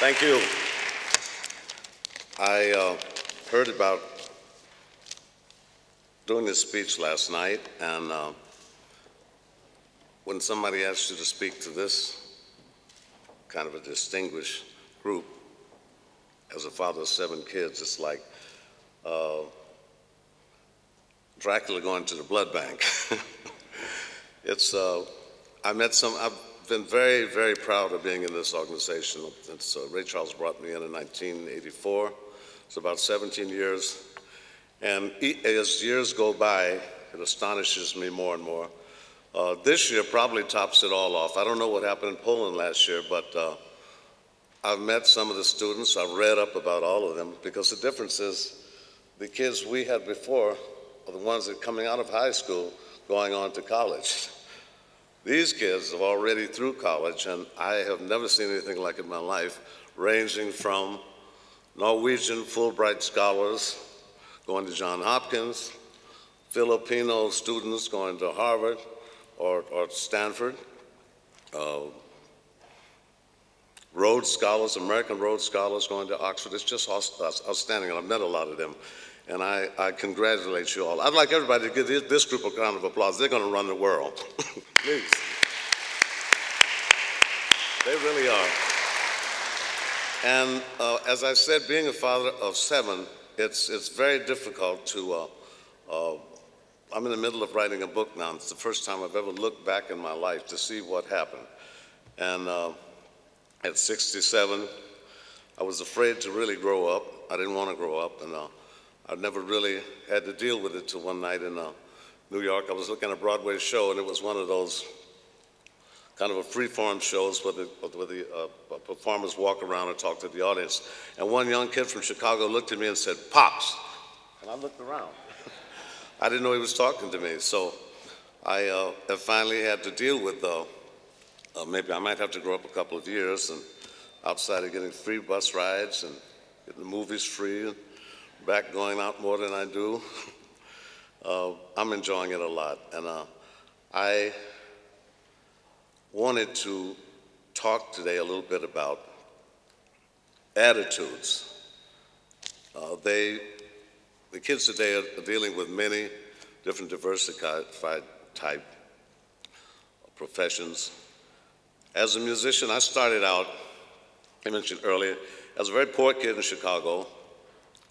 Thank you. I uh, heard about doing this speech last night, and uh, when somebody asks you to speak to this kind of a distinguished group, as a father of seven kids, it's like uh, Dracula going to the blood bank. it's uh, I met some. I've been very, very proud of being in this organization since uh, Ray Charles brought me in in 1984. It's about 17 years, and as years go by, it astonishes me more and more. Uh, this year probably tops it all off. I don't know what happened in Poland last year, but uh, I've met some of the students. I've read up about all of them because the difference is the kids we had before are the ones that are coming out of high school going on to college. These kids are already through college, and I have never seen anything like it in my life, ranging from Norwegian Fulbright scholars going to Johns Hopkins, Filipino students going to Harvard or, or Stanford, uh, Rhodes Scholars, American Rhodes Scholars going to Oxford. It's just outstanding, and I've met a lot of them. And I, I congratulate you all. I'd like everybody to give this group a round of applause. They're going to run the world. Please. They really are. And uh, as I said, being a father of seven, it's, it's very difficult to. Uh, uh, I'm in the middle of writing a book now. It's the first time I've ever looked back in my life to see what happened. And uh, at 67, I was afraid to really grow up. I didn't want to grow up, and uh, I never really had to deal with it till one night in uh, New York. I was looking at a Broadway show, and it was one of those kind of a free-form shows where the, where the uh, performers walk around and talk to the audience. And one young kid from Chicago looked at me and said, "Pops," and I looked around. I didn't know he was talking to me, so I uh, finally had to deal with uh, uh, maybe I might have to grow up a couple of years and outside of getting free bus rides and getting the movies free and back going out more than I do. uh, I'm enjoying it a lot. And uh, I wanted to talk today a little bit about attitudes. Uh, they, the kids today are dealing with many different diversified type professions as a musician, I started out, I mentioned earlier, as a very poor kid in Chicago.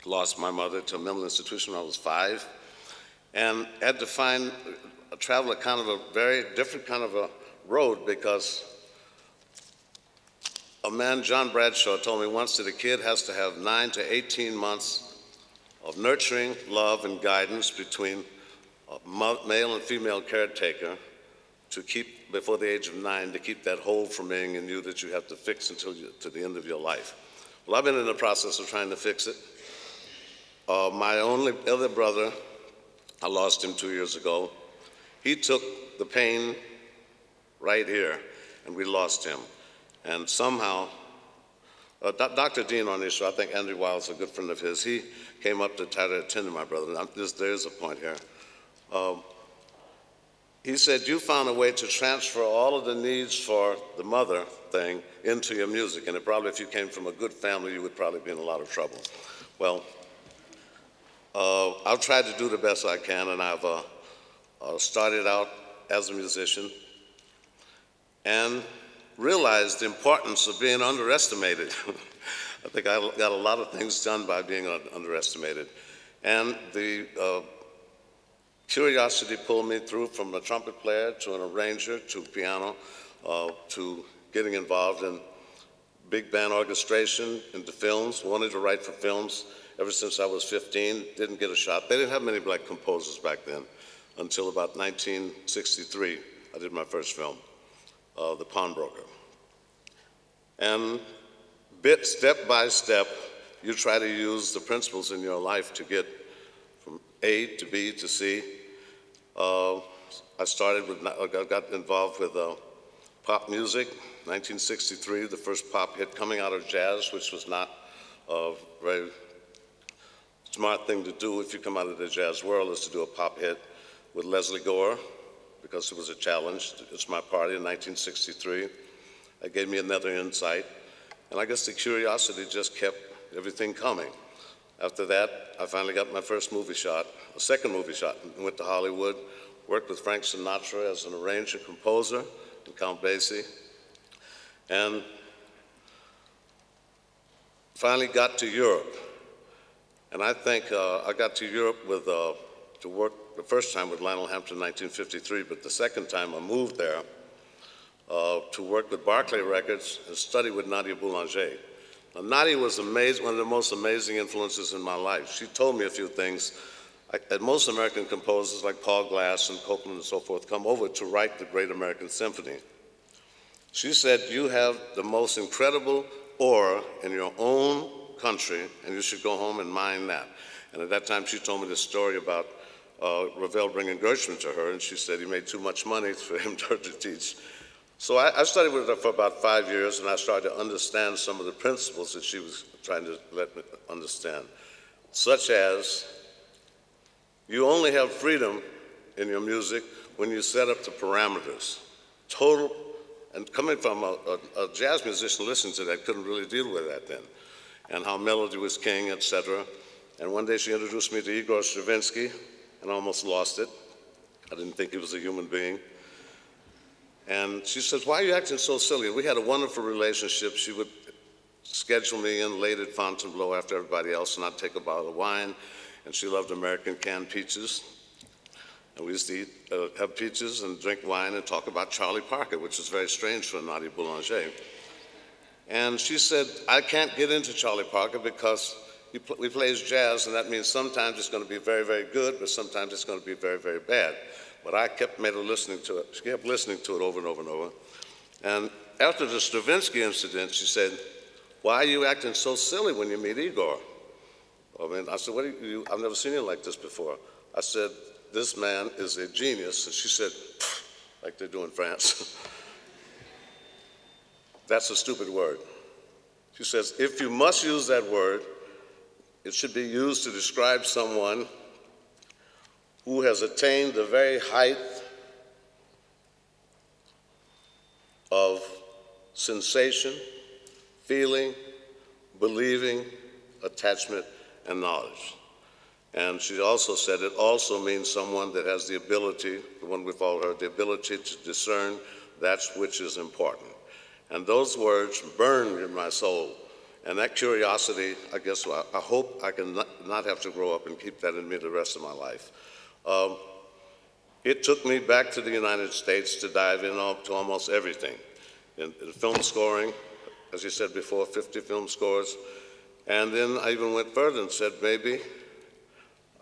Lost my mother to a mental institution when I was five, and had to find, uh, travel a kind of a very different kind of a road because a man, John Bradshaw, told me once that a kid has to have nine to 18 months of nurturing love and guidance between a male and female caretaker to keep, before the age of nine, to keep that hole from being in you that you have to fix until you, to the end of your life. Well, I've been in the process of trying to fix it. Uh, my only other brother, I lost him two years ago. He took the pain right here, and we lost him. And somehow, uh, Dr. Dean Ornish, I think Andrew Weil, a good friend of his, he came up to try to attend to my brother. Now, there's a point here. Um, he said, You found a way to transfer all of the needs for the mother thing into your music. And it probably, if you came from a good family, you would probably be in a lot of trouble. Well, uh, I've tried to do the best I can, and I've uh, uh, started out as a musician and realized the importance of being underestimated. I think I got a lot of things done by being underestimated. And the uh, Curiosity pulled me through from a trumpet player to an arranger to piano uh, to getting involved in big band orchestration into films. Wanted to write for films ever since I was 15. Didn't get a shot. They didn't have many black composers back then until about 1963. I did my first film, uh, The Pawnbroker. And bit, step by step, you try to use the principles in your life to get from A to B to C uh, I started with, I got involved with uh, pop music, 1963, the first pop hit coming out of jazz, which was not a very smart thing to do if you come out of the jazz world, is to do a pop hit with Lesley Gore, because it was a challenge. It's my party in 1963. It gave me another insight. And I guess the curiosity just kept everything coming. After that, I finally got my first movie shot, a second movie shot, and went to Hollywood, worked with Frank Sinatra as an arranger, composer, and Count Basie, and finally got to Europe. And I think uh, I got to Europe with, uh, to work the first time with Lionel Hampton in 1953, but the second time I moved there uh, to work with Barclay Records and study with Nadia Boulanger. Now, Nadia was amazing, one of the most amazing influences in my life. She told me a few things I, that most American composers like Paul Glass and Copland and so forth come over to write the Great American Symphony. She said, You have the most incredible aura in your own country, and you should go home and mind that. And at that time, she told me this story about uh, Ravel bringing Gershwin to her, and she said he made too much money for him to, to teach. So I, I, studied with her for about five years, and I started to understand some of the principles that she was trying to let me understand, such as you only have freedom in your music when you set up the parameters. Total, and coming from a, a, a jazz musician listening to that couldn't really deal with that then, and how melody was king, etc. And one day she introduced me to Igor Stravinsky, and almost lost it. I didn't think he was a human being. And she says, Why are you acting so silly? We had a wonderful relationship. She would schedule me in late at Fontainebleau after everybody else, and I'd take a bottle of wine. And she loved American canned peaches. And we used to eat, uh, have peaches and drink wine and talk about Charlie Parker, which is very strange for Nadia Boulanger. And she said, I can't get into Charlie Parker because he, pl- he plays jazz, and that means sometimes it's going to be very, very good, but sometimes it's going to be very, very bad. But I kept made listening to it. She kept listening to it over and over and over. And after the Stravinsky incident, she said, "Why are you acting so silly when you meet Igor?" I mean, I said, "What? You, I've never seen you like this before." I said, "This man is a genius," and she said, "Like they do in France." That's a stupid word. She says, if you must use that word, it should be used to describe someone who has attained the very height of sensation, feeling, believing, attachment, and knowledge. And she also said it also means someone that has the ability, the one we've all heard, the ability to discern that which is important. And those words burned in my soul. And that curiosity, I guess, I hope I can not have to grow up and keep that in me the rest of my life. Um, it took me back to the United States to dive in to almost everything. In, in, film scoring, as you said before, 50 film scores. And then I even went further and said, maybe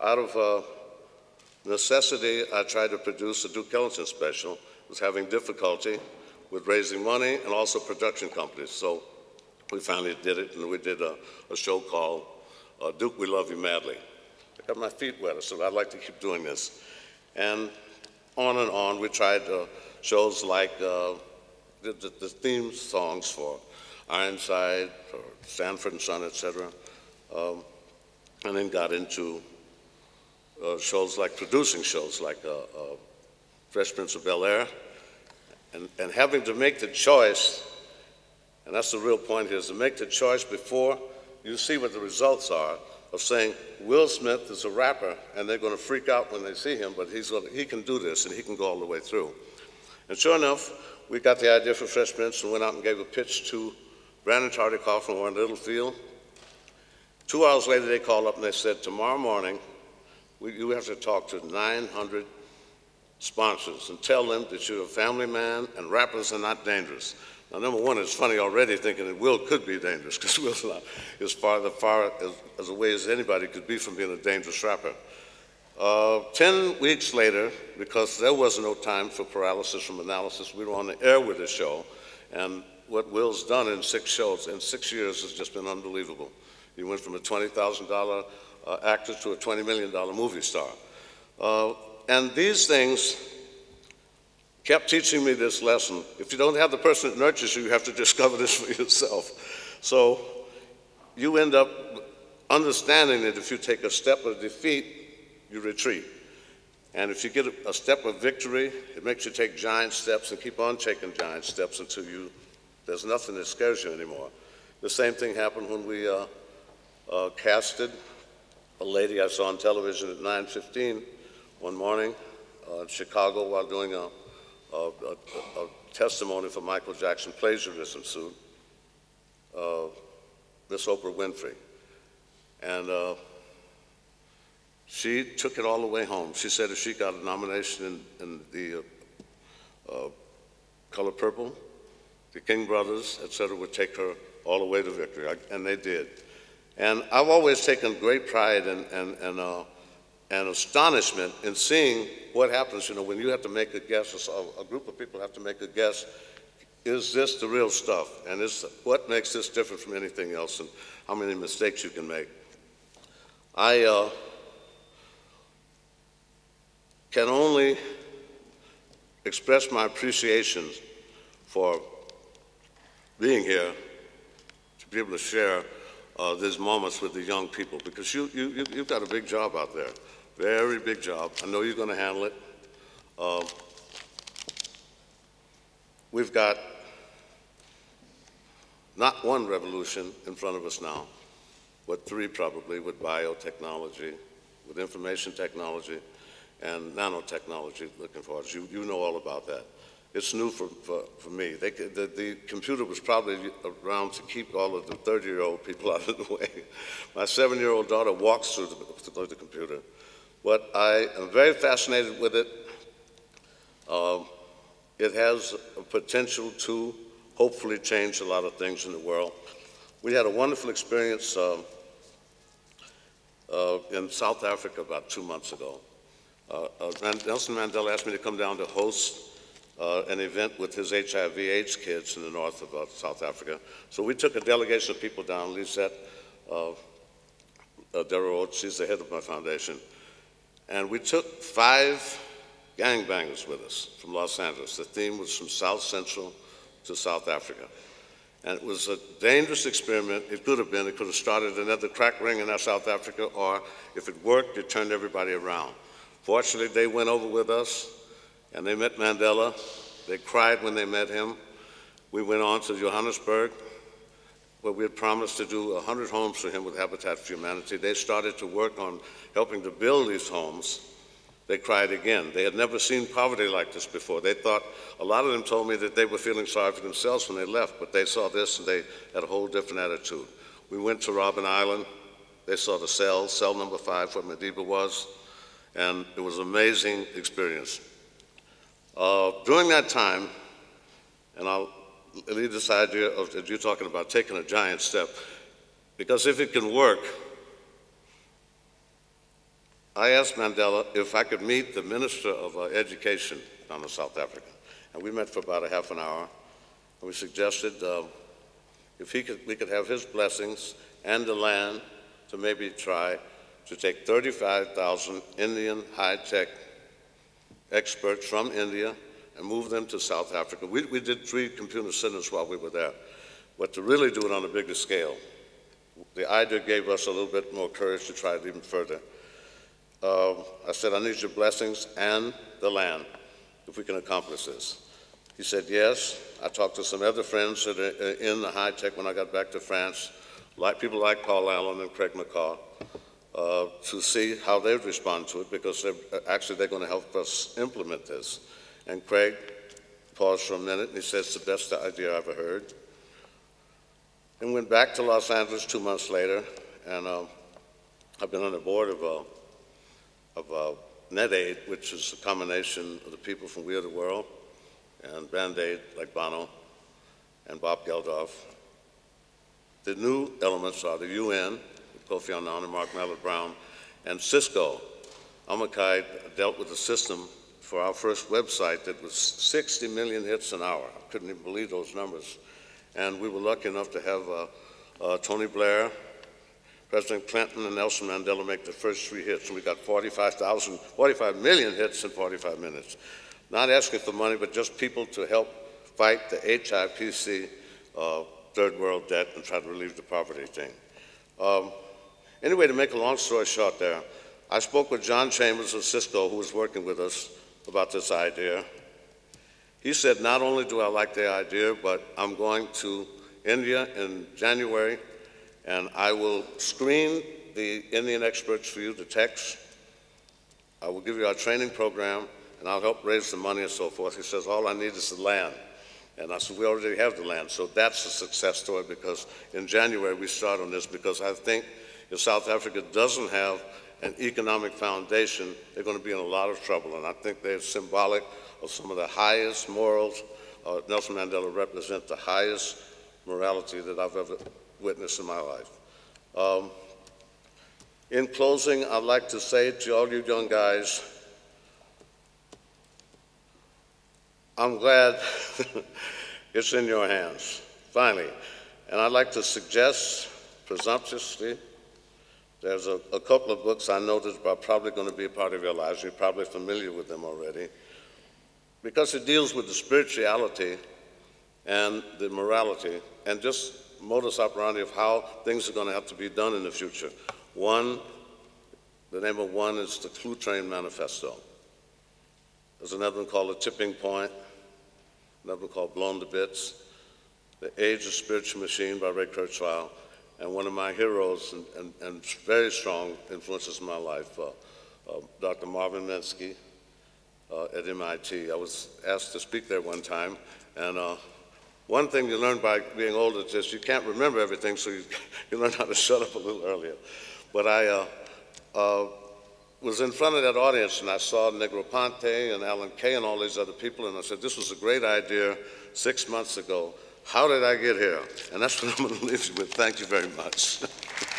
out of uh, necessity, I tried to produce a Duke Ellington special. was having difficulty with raising money and also production companies. So we finally did it, and we did a, a show called uh, Duke, We Love You Madly I got my feet wet. So I'd like to keep doing this. And on and on, we tried uh, shows like uh, the, the, the, theme songs for Ironside, or Sanford and Son, etc. Um, and then got into uh, shows like producing shows like uh, uh, Fresh Prince of Bel Air, and, and having to make the choice, and that's the real point here, is to make the choice before you see what the results are of saying Will Smith is a rapper and they're going to freak out when they see him, but he's gonna, he can do this and he can go all the way through. And sure enough, we got the idea for Fresh Prince and went out and gave a pitch to Brandon Tartikoff and Warren Littlefield. Two hours later, they called up and they said, Tomorrow morning, we, you have to talk to 900 sponsors and tell them that you're a family man and rappers are not dangerous. Now, number one, it's funny already thinking that Will could be dangerous because Will's not as far, the far as, as away as anybody could be from being a dangerous rapper. Uh, Ten weeks later, because there was no time for paralysis from analysis, we were on the air with the show, and what Will's done in six shows, in six years, has just been unbelievable. He went from a $20,000 uh, actor to a $20 million movie star. Uh, and these things kept teaching me this lesson. If you don't have the person that nurtures you, you have to discover this for yourself. So you end up understanding that if you take a step of defeat, you retreat. And if you get a step of victory, it makes you take giant steps and keep on taking giant steps until you, there's nothing that scares you anymore. The same thing happened when we uh, uh, casted a lady I saw on television at 9:15 one morning uh, in Chicago while doing a, a, a, a testimony for Michael Jackson plagiarism suit, uh, Miss Oprah Winfrey. And uh, she took it all the way home. She said if she got a nomination in, in the uh, uh, Color Purple, the King Brothers, et cetera, would take her all the way to victory, I- and they did. And I've always taken great pride and, and, and, uh, and astonishment in seeing what happens, you know, when you have to make a guess, a, a group of people have to make a guess, is this the real stuff? And is, what makes this different from anything else, and how many mistakes you can make? I uh, can only express my appreciation for being here to be able to share uh, these moments with the young people because you, you, you- you've got a big job out there, very big job. I know you're going to handle it. Uh, we've got not one revolution in front of us now, but three probably with biotechnology, with information technology, and nanotechnology looking for us. You, you know all about that. It's new for, for, for me. They, the, the computer was probably around to keep all of the 30-year-old people out of the way. My seven-year-old daughter walks through the, through the computer. But I am very fascinated with it. Um, it has a potential to hopefully change a lot of things in the world. We had a wonderful experience um, uh, in South Africa about two months ago. Uh, uh, Nelson Mandela asked me to come down to host uh, an event with his HIV/AIDS kids in the north of uh, South Africa. So we took a delegation of people down. Lisette uh, uh, she's the head of my foundation, and we took five gangbangers with us from Los Angeles. The theme was from South Central to South Africa. And it was a dangerous experiment. It could have been. It could have started another crack ring in South Africa, or if it worked, it turned everybody around. Fortunately, they went over with us, and they met Mandela. They cried when they met him. We went on to Johannesburg, where we had promised to do 100 homes for him with Habitat for Humanity. They started to work on helping to build these homes. They cried again. They had never seen poverty like this before. They thought, a lot of them told me that they were feeling sorry for themselves when they left, but they saw this and they had a whole different attitude. We went to Robben Island. They saw the cell, cell number five, where Madiba was, and it was an amazing experience. Uh, during that time, and I'll leave this idea of that you're talking about taking a giant step, because if it can work, I asked Mandela if I could meet the Minister of uh, Education down in South Africa. And we met for about a half an hour. And we suggested uh, if he could, we could have his blessings and the land to maybe try to take 35,000 Indian high-tech experts from India and move them to South Africa. We, we did three computer centers while we were there. But to really do it on a bigger scale, the idea gave us a little bit more courage to try it even further. Uh, I said, I need your blessings and the land if we can accomplish this. He said, yes. I talked to some other friends that are uh, in the high tech when I got back to France, like people like Paul Allen and Craig McCaw, uh, to see how they'd respond to it because they're, uh, actually they're going to help us implement this. And Craig paused for a minute and he said, it's the best idea I've ever heard. And went back to Los Angeles two months later, and uh, I've been on the board of uh, of uh, NetAid, which is a combination of the people from We Are the World and Band Aid, like Bono and Bob Geldof. The new elements are the UN, Kofi Annan Mark Malloch Brown, and Cisco. Akamai dealt with the system for our first website that was 60 million hits an hour. I couldn't even believe those numbers. And we were lucky enough to have uh, uh, Tony Blair, President Clinton and Nelson Mandela make the first three hits, and we got 45,000, 45 million hits in 45 minutes. Not asking for money, but just people to help fight the HIPC uh, third world debt and try to relieve the poverty thing. Um, anyway, to make a long story short there, I spoke with John Chambers of Cisco, who was working with us about this idea. He said, not only do I like the idea, but I'm going to India in January, and I will screen the Indian experts for you the text. I will give you our training program, and I'll help raise the money and so forth. He says, all I need is the land. And I said, we already have the land. So that's a success story because in January we start on this because I think if South Africa doesn't have an economic foundation, they're going to be in a lot of trouble. And I think they're symbolic of some of the highest morals. Uh, Nelson Mandela represents the highest morality that I've ever witnessed in my life. Um, in closing, I'd like to say to all you young guys, I'm glad it's in your hands, finally. And I'd like to suggest, presumptuously, there's a, a couple of books I that are probably going to be a part of your lives. You're probably familiar with them already. Because it deals with the spirituality and the morality and just modus operandi of how things are going to have to be done in the future. One, the name of one is the Cluetrain Manifesto. There's another one called The Tipping Point, another one called Blown to Bits, The Age of Spiritual Machine by Ray Kurzweil, and one of my heroes and, and, and very strong influences in my life, uh, uh, Dr. Marvin Minsky uh, at MIT. I was asked to speak there one time, and uh, one thing you learn by being older is just you can't remember everything, so you, you learn how to shut up a little earlier. But I uh, was in front of that audience, and I saw Negroponte and Alan Kay and all these other people, and I said, this was a great idea six months ago. How did I get here? And that's what I'm going to leave you with. Thank you very much.